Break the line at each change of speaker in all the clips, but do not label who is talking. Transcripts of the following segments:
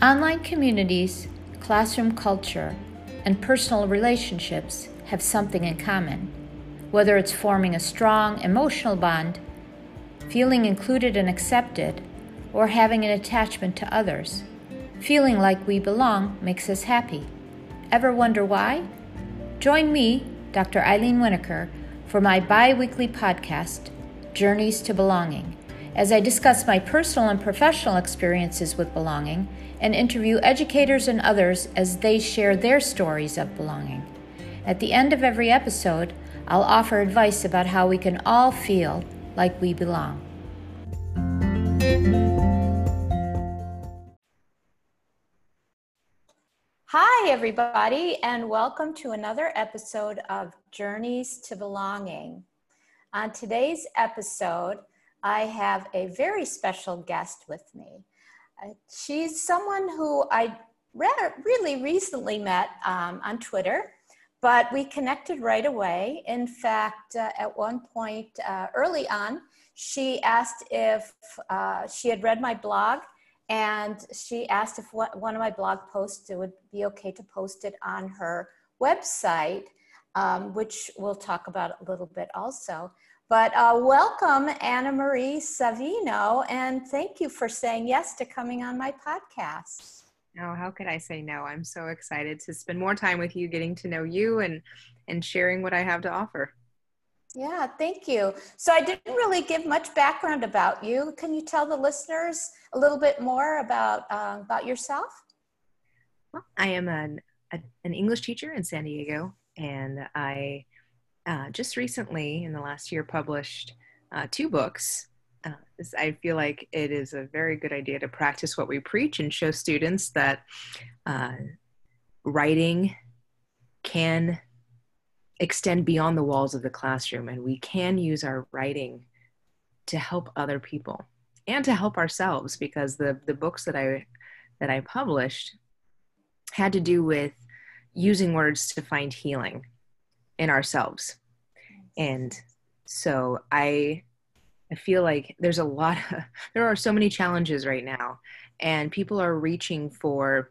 Online communities, classroom culture, and personal relationships have something in common, whether it's forming a strong emotional bond, feeling included and accepted, or having an attachment to others. Feeling like we belong makes us happy. Ever wonder why? Join me, Dr. Eileen Winokur, for my bi weekly podcast, Journeys to Belonging, as I discuss my personal and professional experiences with belonging and interview educators and others as they share their stories of belonging. At the end of every episode, I'll offer advice about how we can all feel like we belong. Hi, everybody, and welcome to another episode of Journeys to Belonging. On today's episode, I have a very special guest with me. She's someone who I re- really recently met um, on Twitter, but we connected right away. In fact, uh, at one point uh, early on, she asked if uh, she had read my blog and she asked if one of my blog posts would be okay to post it on her website, um, which we'll talk about a little bit also. But uh, welcome, Anna Marie Savino, and thank you for saying yes to coming on my podcast.
Oh, how could I say no? I'm so excited to spend more time with you, getting to know you, and and sharing what I have to offer.
Yeah, thank you. So I didn't really give much background about you. Can you tell the listeners a little bit more about uh, about yourself?
Well, I am an a, an English teacher in San Diego, and I uh, just recently, in the last year, published uh, two books. Uh, I feel like it is a very good idea to practice what we preach and show students that uh, writing can extend beyond the walls of the classroom and we can use our writing to help other people and to help ourselves because the the books that I that I published had to do with using words to find healing in ourselves. And so I I feel like there's a lot of, there are so many challenges right now and people are reaching for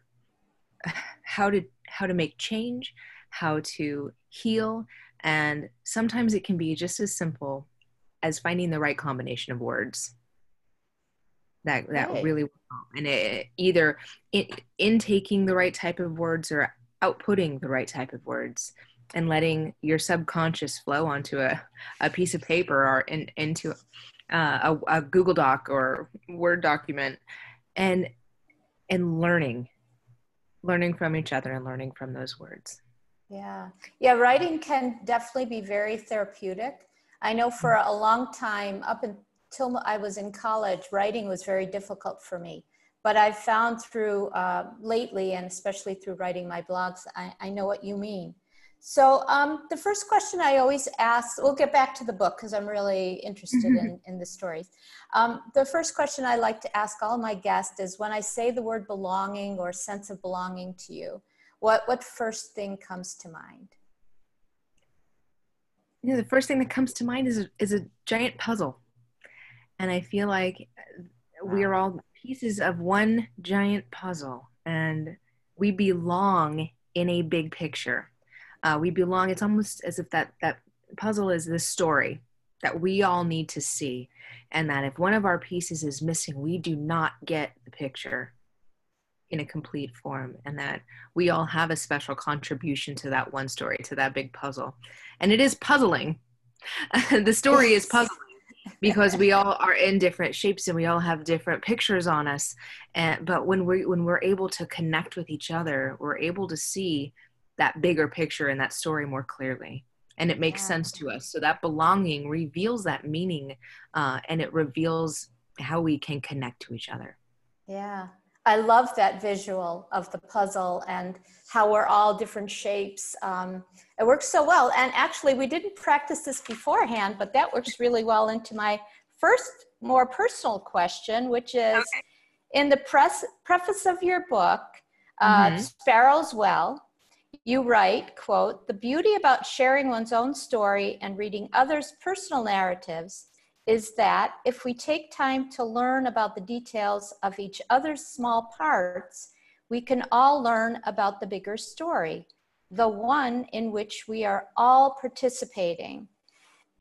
how to how to make change, how to heal. And sometimes it can be just as simple as finding the right combination of words that that right. really and it, either in taking the right type of words or outputting the right type of words and letting your subconscious flow onto a, a piece of paper or in, into uh, a, a google doc or word document and and learning learning from each other and learning from those words
yeah. Yeah, writing can definitely be very therapeutic. I know for a long time, up until I was in college, writing was very difficult for me. But I've found through uh, lately, and especially through writing my blogs, I, I know what you mean. So um, the first question I always ask, we'll get back to the book because I'm really interested in, in the stories. Um, the first question I like to ask all my guests is when I say the word belonging or sense of belonging to you, what what first thing comes to mind?
You know, the first thing that comes to mind is a, is a giant puzzle, and I feel like we are all pieces of one giant puzzle, and we belong in a big picture. Uh, we belong. It's almost as if that that puzzle is the story that we all need to see, and that if one of our pieces is missing, we do not get the picture in a complete form. And that we all have a special contribution to that one story to that big puzzle. And it is puzzling. The story is puzzling because we all are in different shapes and we all have different pictures on us. And but when we when we're able to connect with each other we're able to see that bigger picture and that story more clearly and it makes yeah. sense to us so that belonging reveals that meaning uh, and it reveals how we can connect to each other
yeah I love that visual of the puzzle and how we're all different shapes. Um, it works so well. And actually, we didn't practice this beforehand, but that works really well into my first, more personal question, which is okay. in the press, preface of your book, uh, mm-hmm. Sparrows Well, you write, quote, the beauty about sharing one's own story and reading others' personal narratives is that if we take time to learn about the details of each other's small parts, we can all learn about the bigger story, the one in which we are all participating.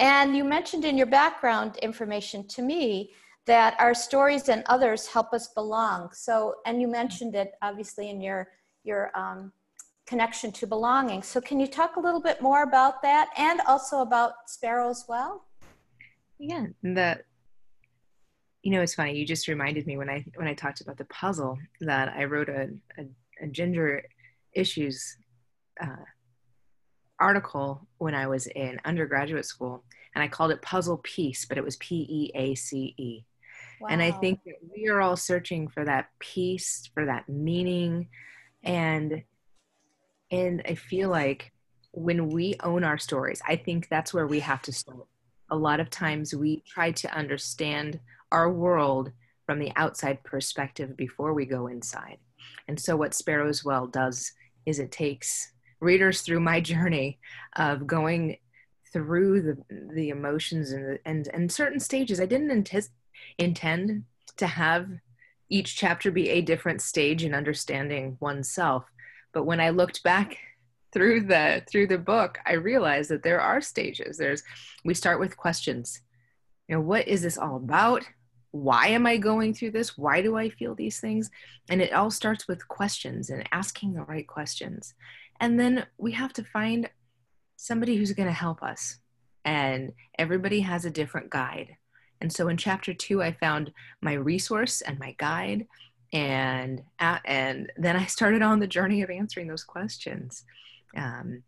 And you mentioned in your background information to me that our stories and others help us belong. So, and you mentioned it obviously in your your um, connection to belonging. So, can you talk a little bit more about that, and also about Sparrow as well?
Yeah, the you know it's funny. You just reminded me when I when I talked about the puzzle that I wrote a a, a ginger issues uh, article when I was in undergraduate school, and I called it Puzzle Piece, but it was P E A C E. Wow. And I think that we are all searching for that peace, for that meaning, and and I feel like when we own our stories, I think that's where we have to start. A lot of times we try to understand our world from the outside perspective before we go inside. And so, what Sparrow's Well does is it takes readers through my journey of going through the the emotions and and and certain stages. I didn't antis- intend to have each chapter be a different stage in understanding oneself, but when I looked back through the through the book, I realized that there are stages. There's we start with questions. You know, what is this all about? Why am I going through this? Why do I feel these things? And it all starts with questions and asking the right questions. And then we have to find somebody who's going to help us. And everybody has a different guide. And so in chapter two, I found my resource and my guide. And, and then I started on the journey of answering those questions. Um,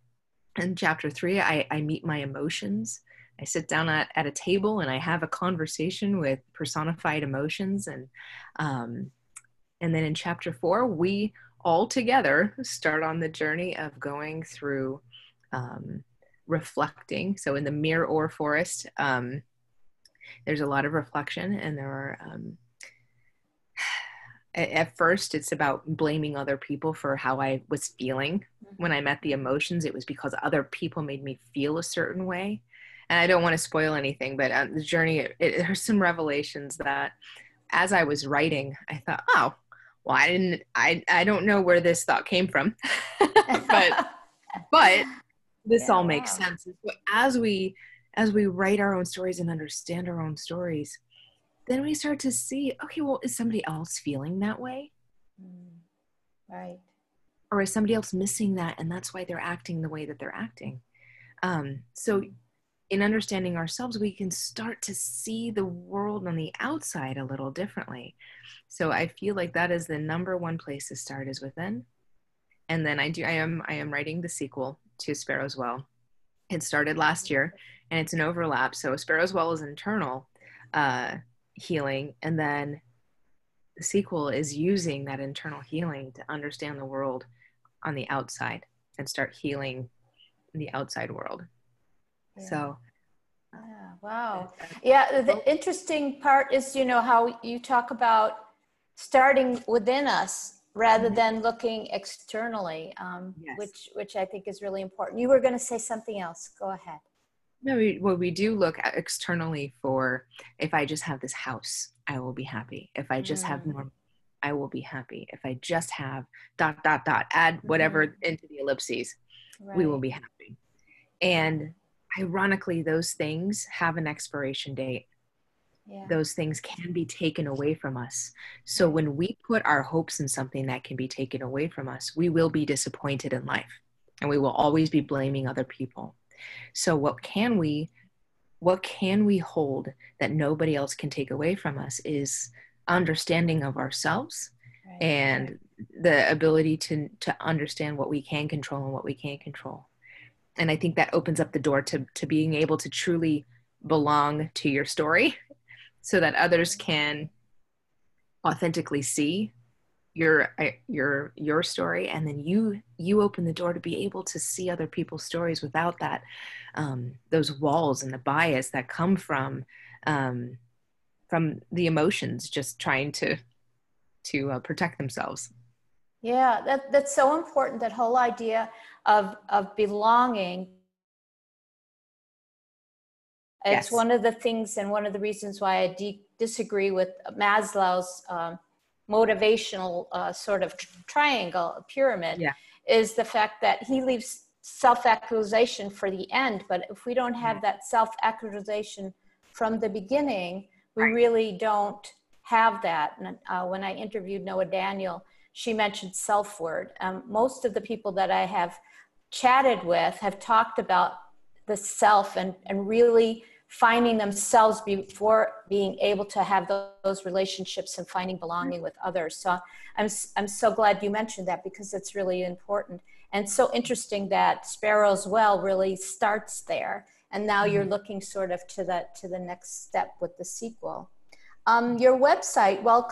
in chapter three, I, I meet my emotions. I sit down at, at a table and I have a conversation with personified emotions. And, um, and then in chapter four, we all together start on the journey of going through um, reflecting. So in the mirror or Forest, um, there's a lot of reflection, and there are. Um, at, first, it's about blaming other people for how I was feeling mm-hmm. when I met the emotions. It was because other people made me feel a certain way, and I don't want to spoil anything. But on the journey, it, it, there's some revelations that, as I was writing, I thought, oh, well, I didn't. I I don't know where this thought came from, but but this yeah, all makes wow. sense. As we as we write our own stories and understand our own stories, then we start to see, okay, well, is somebody else feeling that way?
Mm, right.
Or is somebody else missing that and that's why they're acting the way that they're acting? Um, so, in understanding ourselves, we can start to see the world on the outside a little differently. So, I feel like that is the number one place to start is within. And then I do, I am, I am writing the sequel to Sparrow's Well. It started last year and it's an overlap. So Sparrow's Well is internal uh, healing, and then the sequel is using that internal healing to understand the world on the outside and start healing the outside world. Yeah. So.
Yeah, wow. Yeah, the interesting part is, you know, how you talk about starting within us rather mm-hmm. than looking externally, um, yes. which which I think is really important. You were going to say something else. Go ahead.
No, we, well, we do look externally for if I just have this house, I will be happy. If I just mm. have more, I will be happy. If I just have dot dot dot, add whatever mm. into the ellipses, right. we will be happy. And ironically, those things have an expiration date yeah. those things can be taken away from us. So when we put our hopes in something that can be taken away from us, we will be disappointed in life and we will always be blaming other people. So what can we what can we hold that nobody else can take away from us is understanding of ourselves right. and the ability to to understand what we can control and what we can't control. And I think that opens up the door to to being able to truly belong to your story so that others can authentically see your uh, your your story and then you you open the door to be able to see other people's stories without that um, those walls and the bias that come from um, from the emotions just trying to to uh, protect themselves
yeah that that's so important that whole idea of of belonging it's yes. one of the things and one of the reasons why I de- disagree with Maslow's um, motivational uh, sort of triangle pyramid
yeah.
is the fact that he leaves self-actualization for the end but if we don't have that self-actualization from the beginning we right. really don't have that and uh, when i interviewed noah daniel she mentioned self-word um, most of the people that i have chatted with have talked about the self and, and really finding themselves before being able to have those relationships and finding belonging with others. So I'm, I'm so glad you mentioned that because it's really important. And so interesting that Sparrow's Well really starts there. And now you're mm-hmm. looking sort of to the, to the next step with the sequel. Um, your website, Well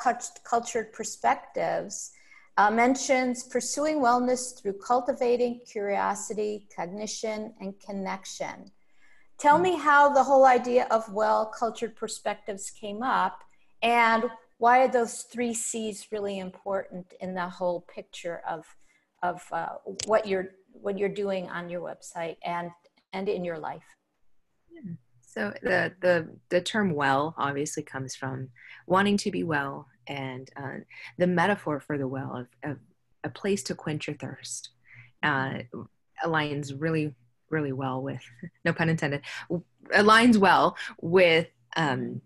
Cultured Perspectives, uh, mentions pursuing wellness through cultivating curiosity, cognition, and connection. Tell me how the whole idea of well cultured perspectives came up and why are those three C's really important in the whole picture of, of uh, what, you're, what you're doing on your website and, and in your life?
Yeah. So the, the, the term well obviously comes from wanting to be well and uh, the metaphor for the well of, of, a place to quench your thirst uh, aligns really really well with no pun intended aligns well with um,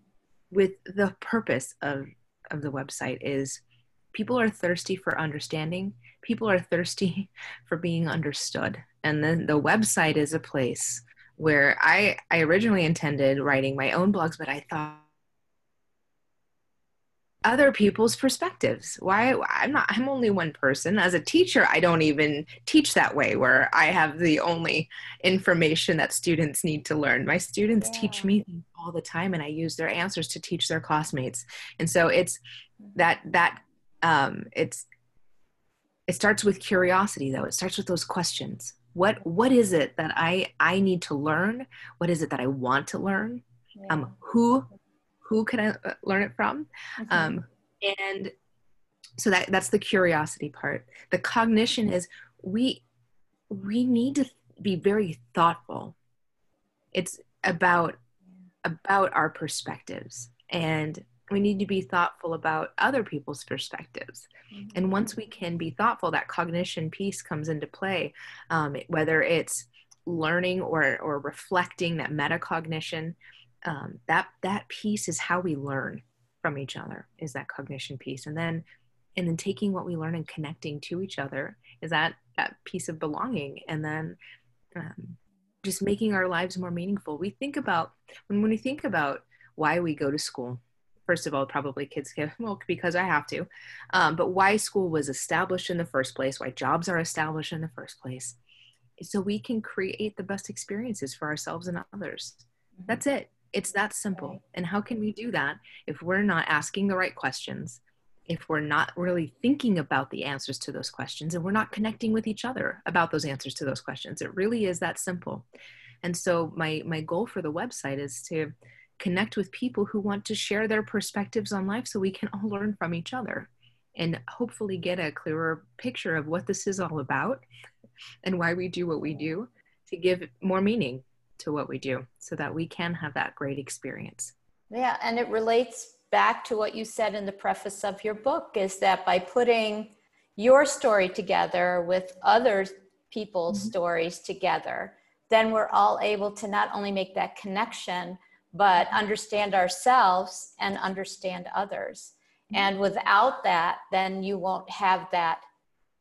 with the purpose of of the website is people are thirsty for understanding. People are thirsty for being understood. And then the website is a place where i i originally intended writing my own blogs but i thought other people's perspectives. Why i'm not i'm only one person. As a teacher i don't even teach that way where i have the only information that students need to learn. My students yeah. teach me all the time and i use their answers to teach their classmates. And so it's that that um it's it starts with curiosity though. It starts with those questions. What what is it that i i need to learn? What is it that i want to learn? Yeah. um who who can I uh, learn it from? Mm-hmm. Um, and so that that's the curiosity part. The cognition is we we need to be very thoughtful. It's about about our perspectives and we need to be thoughtful about other people's perspectives mm-hmm. and once we can be thoughtful that cognition piece comes into play um, whether it's learning or or reflecting that metacognition um, that that piece is how we learn from each other is that cognition piece. And then and then taking what we learn and connecting to each other is that that piece of belonging. And then um, just making our lives more meaningful. We think about when, when we think about why we go to school first of all probably kids get well because i have to um, but why school was established in the first place why jobs are established in the first place so we can create the best experiences for ourselves and others. That's it it's that simple. And how can we do that if we're not asking the right questions, if we're not really thinking about the answers to those questions, and we're not connecting with each other about those answers to those questions? It really is that simple. And so my my goal for the website is to connect with people who want to share their perspectives on life so we can all learn from each other and hopefully get a clearer picture of what this is all about and why we do what we do to give more meaning to what we do so that we can have that great experience.
Yeah, and it relates back to what you said in the preface of your book is that by putting your story together with other people's mm-hmm. stories together, then we're all able to not only make that connection, but understand ourselves and understand others. Mm-hmm. And without that, then you won't have that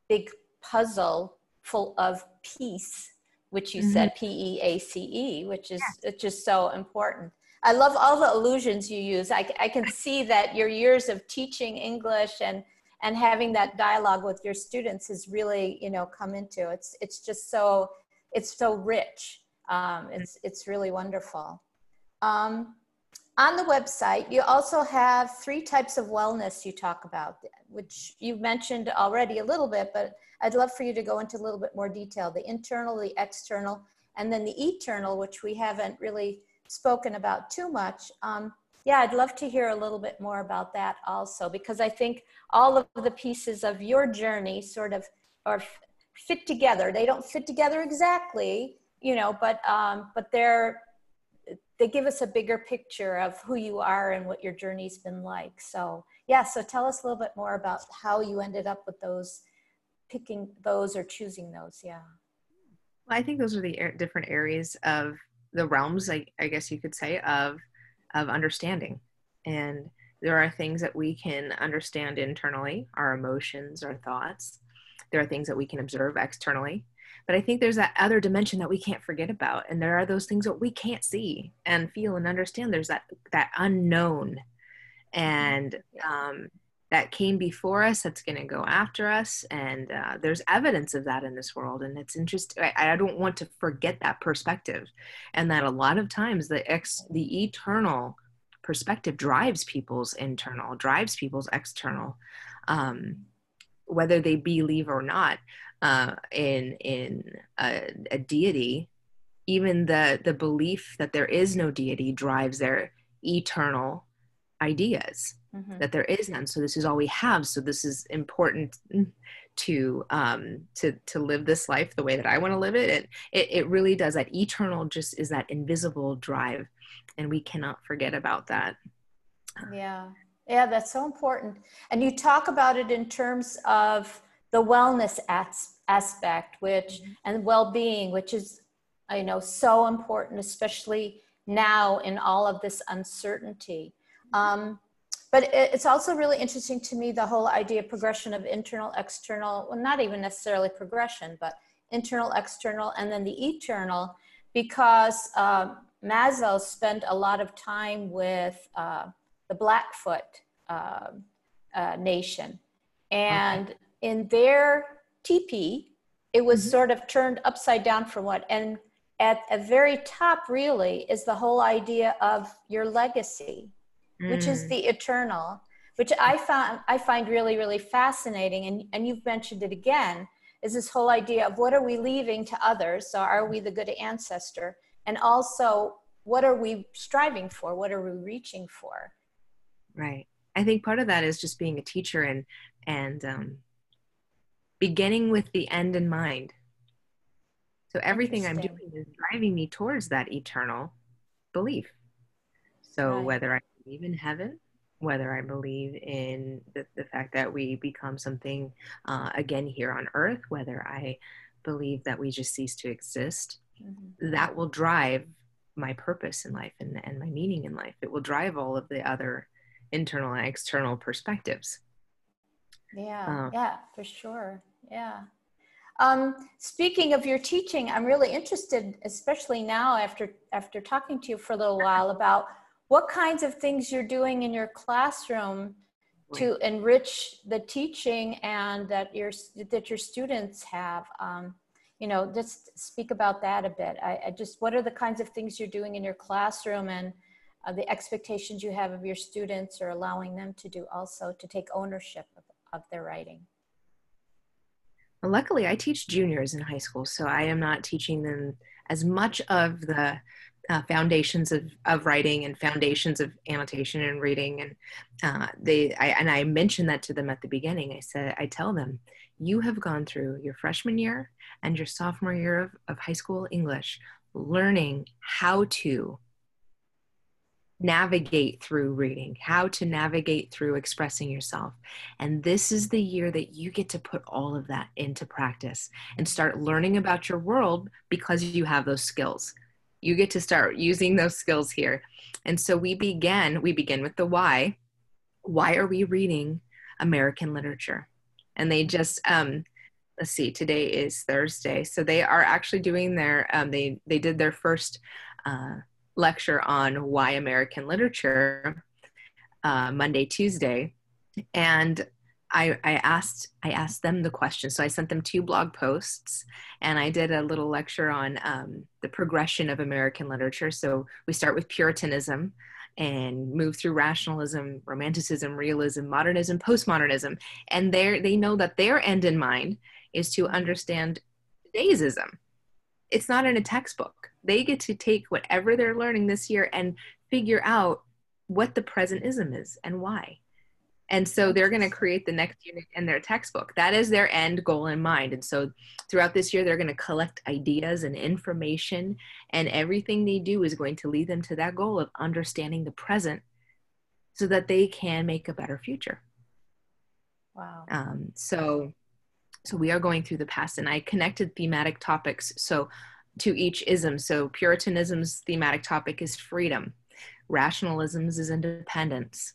big puzzle full of peace which you mm-hmm. said P E A C E, which is yeah. just so important. I love all the allusions you use. I, I can see that your years of teaching English and and having that dialogue with your students has really you know come into it's it's just so it's so rich. Um, it's it's really wonderful. Um, on the website, you also have three types of wellness you talk about, which you mentioned already a little bit, but I'd love for you to go into a little bit more detail, the internal, the external, and then the eternal, which we haven't really spoken about too much. Um, yeah, I'd love to hear a little bit more about that also, because I think all of the pieces of your journey sort of are fit together. They don't fit together exactly, you know, but um, but they're they give us a bigger picture of who you are and what your journey's been like. So yeah, so tell us a little bit more about how you ended up with those, picking those or choosing those. Yeah.
Well, I think those are the different areas of the realms, I, I guess you could say, of of understanding. And there are things that we can understand internally, our emotions, our thoughts. There are things that we can observe externally. But I think there's that other dimension that we can't forget about. And there are those things that we can't see and feel and understand. There's that that unknown and um, that came before us that's going to go after us and uh, there's evidence of that in this world and it's interesting I, I, don't want to forget that perspective and that a lot of times the ex the eternal perspective drives people's internal drives people's external um, whether they believe or not uh, in in a, a deity even the the belief that there is no deity drives their eternal ideas mm-hmm. that there is none. So this is all we have. So this is important to um to to live this life the way that i want to live it. And it, it really does that eternal just is that invisible drive and we cannot forget about that.
Yeah. Yeah that's so important. And you talk about it in terms of the wellness as- aspect which mm-hmm. and well-being which is i know so important especially now in all of this uncertainty um, but it's also really interesting to me the whole idea of progression of internal, external, well, not even necessarily progression, but internal, external, and then the eternal, because uh, Maslow spent a lot of time with uh, the Blackfoot uh, uh nation. And okay. In their teepee, it was mm-hmm. sort of turned upside down from what? And at the very top, really, is the whole idea of your legacy mm. which is mm. the eternal, which I found I find really really fascinating. And and you've mentioned it again is this whole idea of what are we leaving to others? So are we the good ancestor? And also, what are we striving for? What are we reaching for?
Right. I think part of that is just being a teacher and and um, beginning with the end in mind. So everything I'm doing is driving me towards that eternal belief. So right. whether I believe in heaven, whether I believe in the, the fact that we become something uh, again here on earth, whether I believe that we just cease to exist, mm-hmm. that will drive my purpose in life and, and my meaning in life. It will drive all of the other internal and external perspectives.
Yeah, um, yeah, for sure. Yeah. Um, speaking of your teaching, I'm really interested, especially now after after talking to you for a little while, about what kinds of things you're doing in your classroom to enrich the teaching and that your that your students have. Um, you know just speak about that a bit. I, I, just what are the kinds of things you're doing in your classroom and uh, the expectations you have of your students or allowing them to do also to take ownership of, of their writing
well, luckily i teach juniors in high school so i am not teaching them as much of the uh, foundations of, of writing and foundations of annotation and reading. And uh, they I, and i mentioned that to them at the beginning. I said i tell them you have gone through your freshman year and your sophomore year of, of high school english learning how to navigate through reading, how to navigate through expressing yourself. And this is the year that you get to put all of that into practice and start learning about your world because you have those skills you get to start using those skills here. And so we begin, we begin with the why. Why are we reading American literature? And they just, um, let's see, today is Thursday. So they are actually doing their, um, they, they did their first uh, lecture on why American literature uh, Monday, Tuesday. And I, I asked I asked them the question. So I sent them two blog posts, and I did a little lecture on um, the progression of American literature. So we start with Puritanism, and move through rationalism, romanticism, realism, modernism, postmodernism, and they they know that their end in mind is to understand today'sism. It's not in a textbook. They get to take whatever they're learning this year and figure out what the presentism is and why And so they're going to create the next unit in their textbook. That is their end goal in mind. And so throughout this year, they're going to collect ideas and information, and everything they do is going to lead them to that goal of understanding the present so that they can make a better future.
Wow.
Um, so, so we are going through the past, and I connected thematic topics so to each ism. So Puritanism's thematic topic is freedom. Rationalism's is independence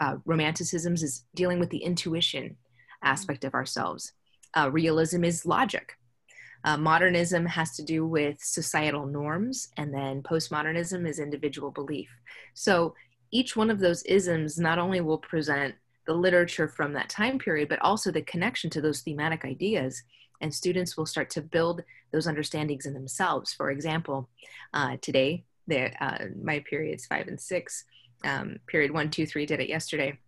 uh, romanticisms is dealing with the intuition aspect of ourselves. Uh, realism is logic. Uh, modernism has to do with societal norms, and then postmodernism is individual belief. So each one of those isms not only will present the literature from that time period, but also the connection to those thematic ideas. And students will start to build those understandings in themselves. For example, uh, today, uh, my periods five and six um, period one, two, three did it yesterday,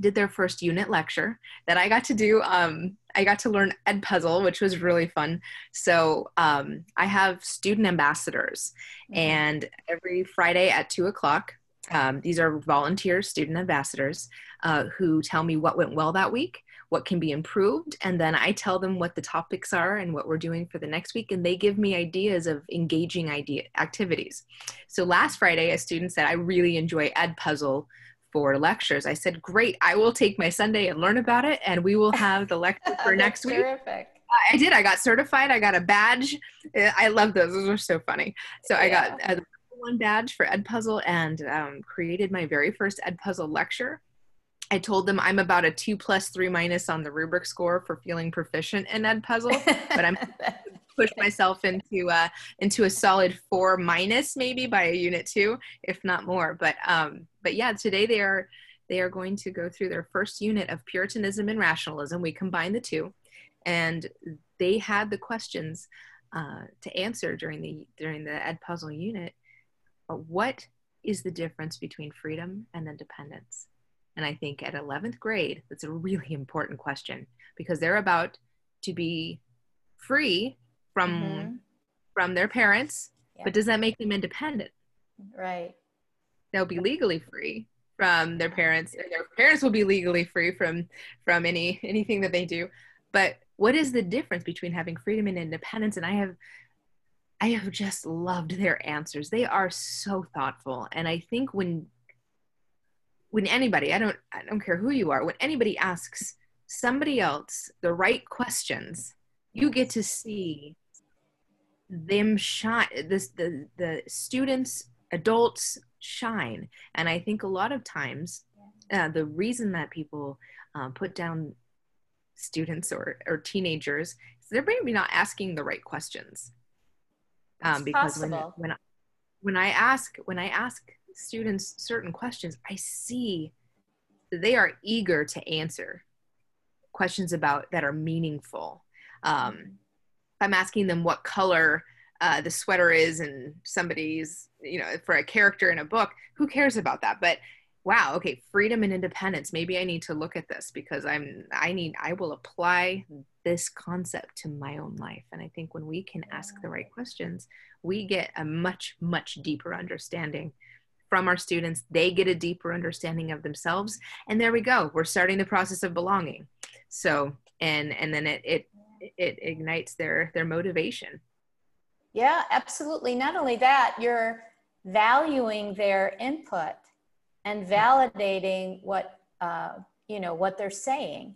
did their first unit lecture that I got to do. Um, I got to learn Edpuzzle, which was really fun. So um, I have student ambassadors, mm-hmm. and every Friday at two o'clock, um, these are volunteer student ambassadors uh, who tell me what went well that week, what can be improved and then i tell them what the topics are and what we're doing for the next week and they give me ideas of engaging idea activities so last friday a student said i really enjoy Edpuzzle for lectures i said great i will take my sunday and learn about it and we will have the lecture for next week
terrific.
I did. I got certified. I got a badge. I love those. Those are so funny. So I got a one badge for Edpuzzle and um, created my very first Edpuzzle lecture I told them I'm about a two plus three minus on the rubric score for feeling proficient in Edpuzzle, but I'm push myself into uh, into a solid four minus maybe by a unit two, if not more. But um, but yeah, today they are they are going to go through their first unit of Puritanism and rationalism. We combine the two, and they had the questions uh, to answer during the during the Edpuzzle unit. What is the difference between freedom and independence? And I think at 11th grade, that's a really important question because they're about to be free from mm-hmm. from their parents, yeah. but does that make them independent?
Right.
They'll be legally free from their parents, and their parents will be legally free from from any anything that they do. But what is the difference between having freedom and independence? And I have I have just loved their answers. They are so thoughtful. And I think when when anybody, I don't I don't care who you are, when anybody asks somebody else the right questions, you get to see them shine this the the students adults shine and i think a lot of times uh, the reason that people um, put down students or or teenagers is they're maybe not asking the right questions
um, because possible.
when when when i ask when i ask students certain questions, I see they are eager to answer questions about that are meaningful. Um, I'm asking them what color uh, the sweater is and somebody's, you know, for a character in a book, who cares about that? But wow, okay, freedom and independence. Maybe I need to look at this because I'm, I need, I will apply this concept to my own life. And I think when we can ask the right questions, we get a much, much deeper understanding from our students they get a deeper understanding of themselves. And there we go. We're starting the process of belonging. So and and then it it it ignites their their motivation.
Yeah absolutely. Not only that you're valuing their input and validating what uh, you know what they're saying.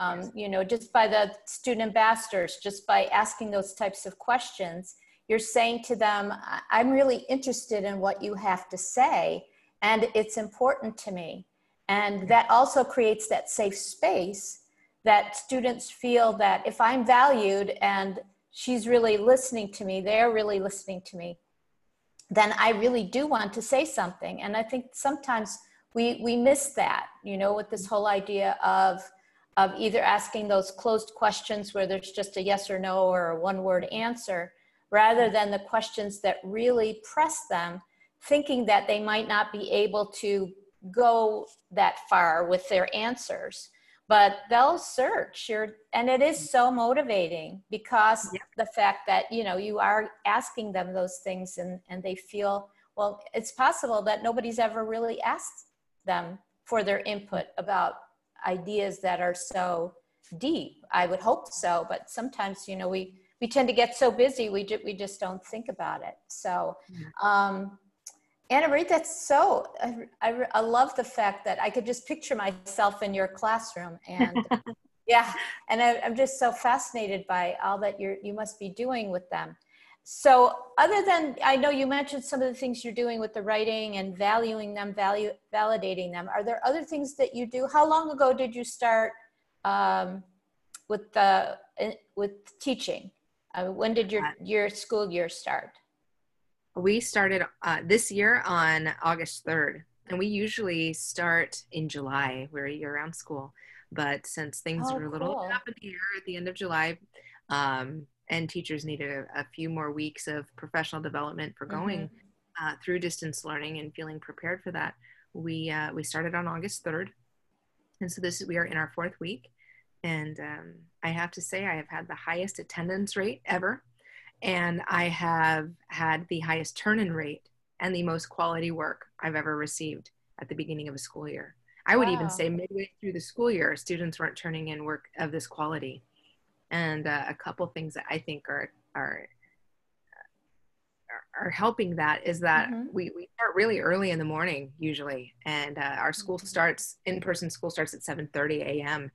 Um, you know just by the student ambassadors just by asking those types of questions you're saying to them, I'm really interested in what you have to say, and it's important to me. And that also creates that safe space that students feel that if I'm valued and she's really listening to me, they're really listening to me, then I really do want to say something. And I think sometimes we, we miss that, you know, with this whole idea of, of either asking those closed questions where there's just a yes or no or a one word answer rather than the questions that really press them, thinking that they might not be able to go that far with their answers. But they'll search your, and it is so motivating because yeah. the fact that you know you are asking them those things and and they feel well it's possible that nobody's ever really asked them for their input about ideas that are so deep. I would hope so, but sometimes, you know, we, we tend to get so busy, we, ju- we just don't think about it. So, um, Anna Marie, that's so, I, I, I love the fact that I could just picture myself in your classroom and yeah, and I, I'm just so fascinated by all that you're, you must be doing with them. So other than, I know you mentioned some of the things you're doing with the writing and valuing them, value, validating them. Are there other things that you do? How long ago did you start um, with the, uh, with teaching? Uh, when did your, your school year start?
We started uh, this year on August 3rd, and we usually start in July. We're a year round school. But since things
Oh,
were a little
cool.
up in the air at the end of July, um, and teachers needed a, a few more weeks of professional development for going uh, through distance learning and feeling prepared for that, we uh, we started on August 3rd. And so this we are in our fourth week. And um, I have to say, I have had the highest attendance rate ever. And I have had the highest turn in rate and the most quality work I've ever received at the beginning of a school year. I would
Wow.
even say midway through the school year, students weren't turning in work of this quality. And uh, a couple things that I think are, are are- are helping that is that
Mhm.
we, we start really early in the morning usually and uh, our school
Mhm.
starts in-person school starts at 7.30 a.m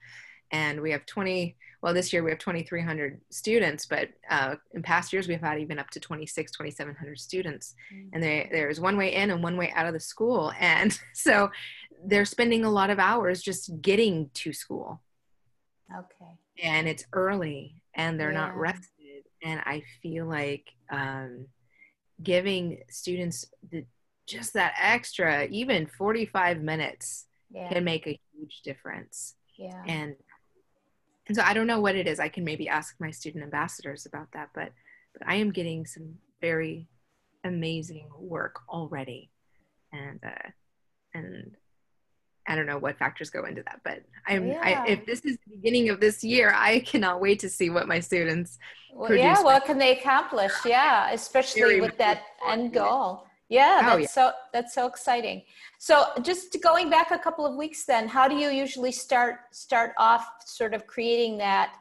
and we have 20 well this year we have 2300 students but uh, in past years we've had even up to 26 2700 students. And there, there's one way in and one way out of the school. And so they're spending a lot of hours just getting to school.
Okay.
and it's early and they're not rested. And i feel like um, giving students the, just that extra even 45 minutes
Yeah.
can make a huge difference.
Yeah.
and and so i don't know what it is i can maybe ask my student ambassadors about that but but i am getting some very amazing work already and uh and i don't know what factors go into that but i'm
Yeah.
I, if this is the beginning of this year i cannot wait to see what my students
Well, yeah, what can they accomplish? Yeah, especially with that end goal. Yeah,
Oh,
that's so that's so exciting. So just going back a couple of weeks then, how do you usually start start off sort of creating that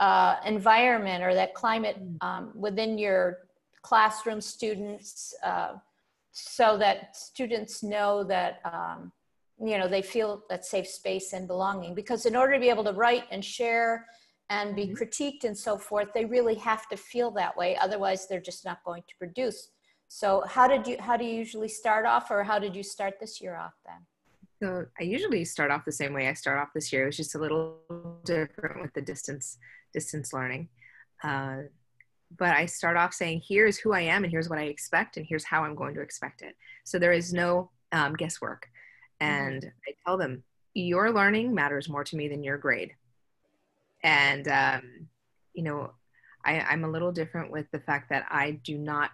uh, environment or that climate
Mm.
um, within your classroom students uh, so that students know that um, you know they feel that safe space and belonging because in order to be able to write and share and be
Mhm.
critiqued and so forth they really have to feel that way otherwise they're just not going to produce so how did you how do you usually start off or how did you start this year off then
So I usually start off the same way I start off this year. It was just a little different with the distance distance learning. Uh, but I start off saying, "Here's who I am, and here's what I expect, and here's how I'm going to expect it." So there is no um, guesswork, and I tell them, "Your learning matters more to me than your grade." And um, you know, I, I'm a little different with the fact that I do not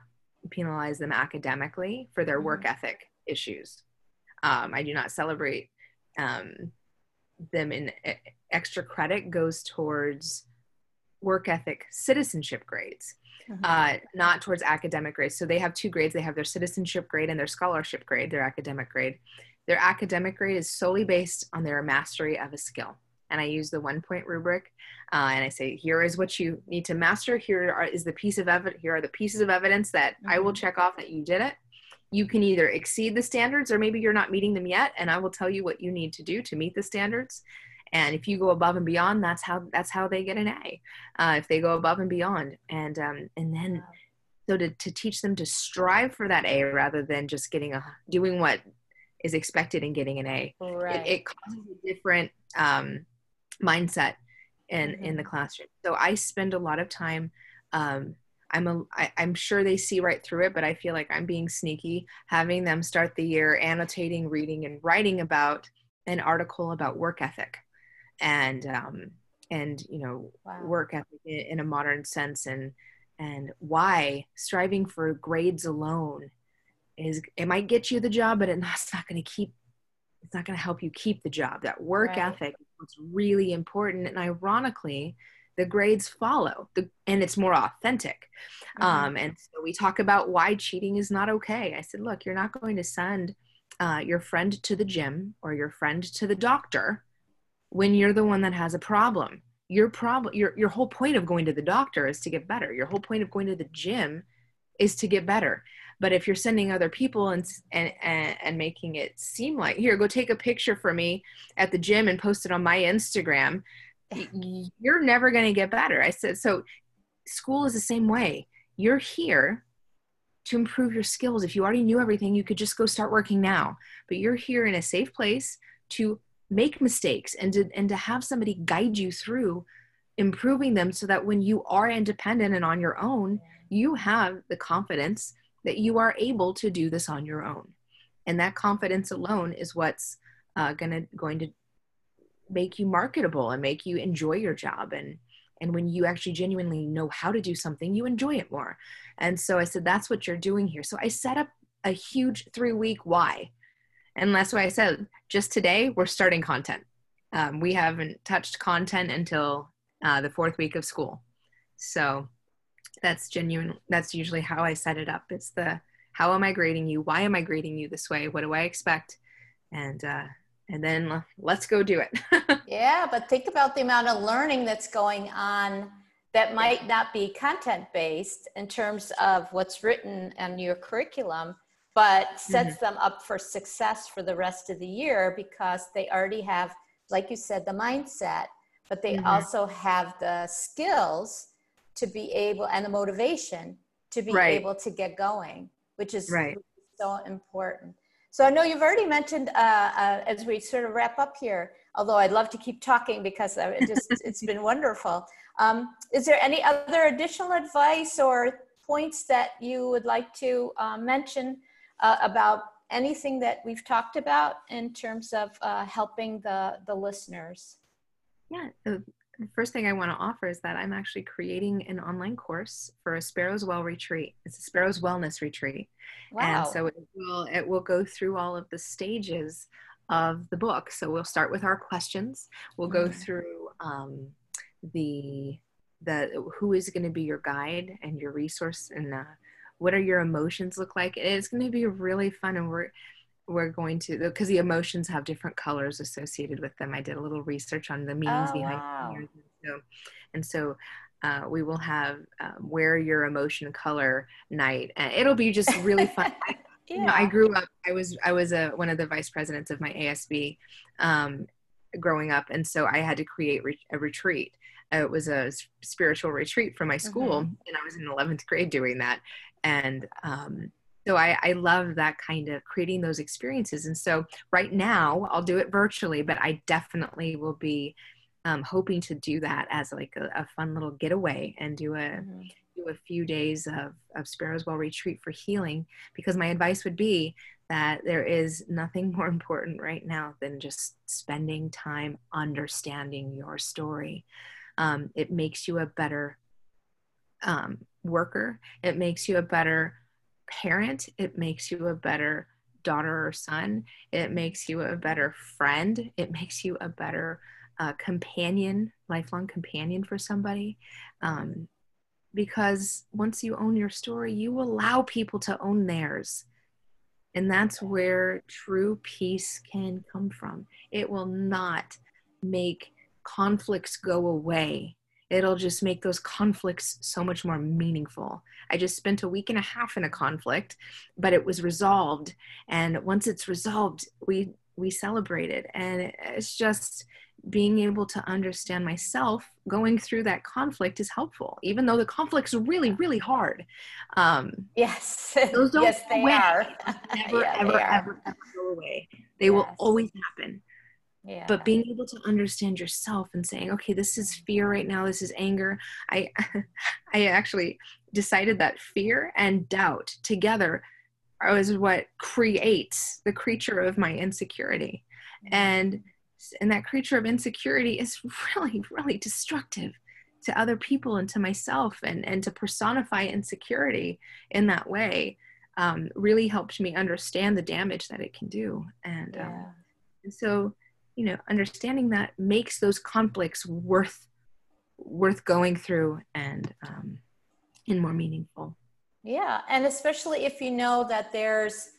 penalize them academically for their work ethic issues. Um, I do not celebrate um, them in extra credit goes towards work ethic citizenship grades, uh, not towards academic grades. So they have two grades. They have their citizenship grade and their scholarship grade, their academic grade. Their academic grade is solely based on their mastery of a skill. And I use the one point rubric, uh, and I say, here is what you need to master. Here are, is the piece of evidence. Here are the pieces of evidence that I will
Mhm.
check off that you did it. You can either exceed the standards, or maybe you're not meeting them yet, and I will tell you what you need to do to meet the standards. And if you go above and beyond, that's how that's how they get an A. Uh, if they go above and beyond, and um, and then so to, to teach them to strive for that A rather than just getting a doing what is expected and getting an A.
right
It, it causes a different um, mindset in in the classroom. So I spend a lot of time. Um, I'm a I, I'm sure they see right through it, but I feel like I'm being sneaky, having them start the year annotating, reading, and writing about an article about work ethic, and um, and you know
wow.
work ethic in, a modern sense and and why striving for grades alone is it might get you the job but it's not going to keep it's not going to help you keep the job that work
Right.
ethic what's really important and ironically the grades follow the, and it's more authentic.
Mhm.
um, and so we talk about why cheating is not okay. I said look you're not going to send uh, your friend to the gym or your friend to the doctor when you're the one that has a problem. Your problem your, your whole point of going to the doctor is to get better. Your whole point of going to the gym is to get better but if you're sending other people and, and and making it seem like here go take a picture for me at the gym and post it on my instagram you're never going to get better. I said so school is the same way. You're here to improve your skills. If you already knew everything you could just go start working now. But you're here in a safe place to make mistakes and to and to have somebody guide you through improving them so that when you are independent and on your own you have the confidence that you are able to do this on your own. And that confidence alone is what's uh, gonna going to make you marketable and make you enjoy your job. And and when you actually genuinely know how to do something you enjoy it more. And so i said that's what you're doing here. So i set up a huge three week why. And that's why i said just today we're starting content. Um, we haven't touched content until uh, the fourth week of school. So that's genuine that's usually how i set it up. It's the how am i grading you? Why am i grading you this way? What do i expect? And uh and then let's go do it.
Yeah but think about the amount of learning that's going on that might not be content based in terms of what's written in your curriculum but sets mm-hmm. them up for success for the rest of the year because they already have like you said the mindset but they mm-hmm. also have the skills to be able and the motivation to be right. able to get going which is right. so important so i know you've already mentioned uh, uh, as we sort of wrap up here although i'd love to keep talking because it just it's been wonderful um, is there any other additional advice or points that you would like to uh, mention uh, about anything that we've talked about in terms of uh, helping the the listeners
yeah the first thing I want to offer is that I'm actually creating an online course for a Sparrow's Well retreat. It's a Sparrow's Wellness retreat. Wow. And so it will it will go through all of the stages of the book. So we'll start with our questions. We'll go mm-hmm. through um, the the who is going to be your guide and your resource and uh, what are your emotions look like. It's going to be really fun and we're we're going to because the emotions have different colors associated with them. I did a little research on the meanings oh, behind wow. and so, and so uh, we will have um, wear your emotion color night, and it'll be just really fun. I, yeah. you know, I grew up. I was I was a, one of the vice presidents of my ASB um, growing up, and so I had to create re- a retreat. Uh, it was a spiritual retreat for my school, mm-hmm. and I was in 11th grade doing that. And um, so I, I love that kind of creating those experiences. And so right now i'll do it virtually but i definitely will be um, hoping to do that as like a, a fun little getaway and do a mm-hmm. do a few days of, of sparrows well retreat for healing. Because my advice would be that there is nothing more important right now than just spending time understanding your story. Um, it makes you a better um, worker. It makes you a better parent, it makes you a better daughter or son. It makes you a better friend. It makes you a better uh, companion, lifelong companion for somebody. Um, because once you own your story, you allow people to own theirs. And that's where true peace can come from. It will not make conflicts go away it'll just make those conflicts so much more meaningful. I just spent a week and a half in a conflict, but it was resolved. And once it's resolved, we we celebrate it. And it's just being able to understand myself going through that conflict is helpful, even though the conflict's really, really hard.
Um, yes, those don't yes, they away. are.
Never, yeah, ever, ever, ever go away. They yes. will always happen. Yeah. But being able to understand yourself and saying, okay, this is fear right now, this is anger. I I actually decided that fear and doubt together is what creates the creature of my insecurity. And and that creature of insecurity is really, really destructive to other people and to myself and, and to personify insecurity in that way um, really helped me understand the damage that it can do. And, um, yeah. um, and so you know understanding that makes those conflicts worth worth going through and um, and more meaningful
yeah and especially if you know that there's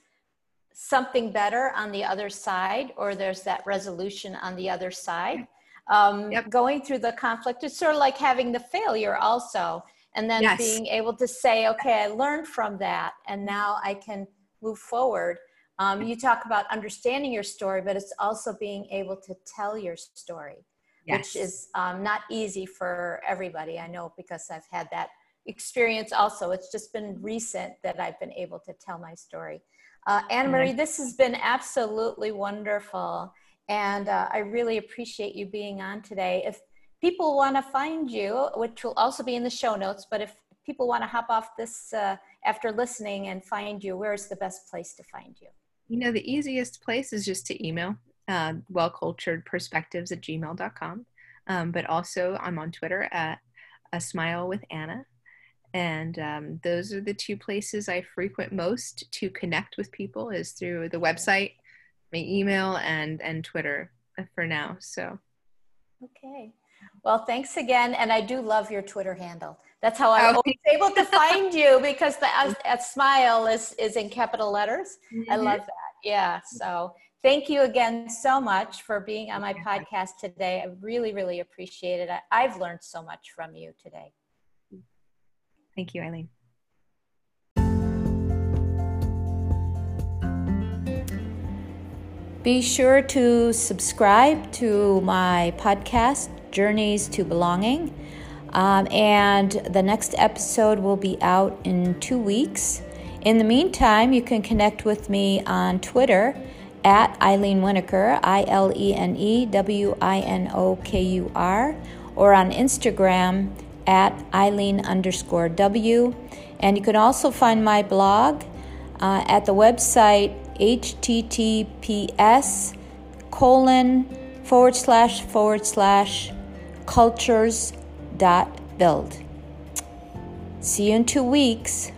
something better on the other side, or there's that resolution on the other side. Um, yep. Going through the conflict, it's sort of like having the failure also, and then yes. being able to say, okay, I learned from that, and now I can move forward. Um, you talk about understanding your story, but it's also being able to tell your story, yes. which is um, not easy for everybody. I know because I've had that experience also. It's just been recent that I've been able to tell my story. Uh, Anne Marie, this has been absolutely wonderful. And uh, I really appreciate you being on today. If people want to find you, which will also be in the show notes, but if people want to hop off this uh, after listening and find you, where's the best place to find you?
You know, the easiest place is just to email uh, wellculturedperspectives at gmail.com. Um, but also, I'm on Twitter at a smile with Anna. And um, those are the two places I frequent most to connect with people is through the website, my email, and and Twitter uh, for now. So,
okay. Well, thanks again, and I do love your Twitter handle. That's how I was able to find you because the at smile is is in capital letters. Mm-hmm. I love that. Yeah. So thank you again so much for being on my podcast today. I really, really appreciate it. I, I've learned so much from you today.
Thank you, Ilene.
Be sure to subscribe to my podcast, Journeys to Belonging. Um, and the next episode will be out in two weeks. In the meantime, you can connect with me on Twitter at Ilene Winokur, I L E N E W I N O K U R, or on Instagram at Ilene underscore W. And you can also find my blog uh, at the website https colon forward slash forward slash cultures build. See you in two weeks.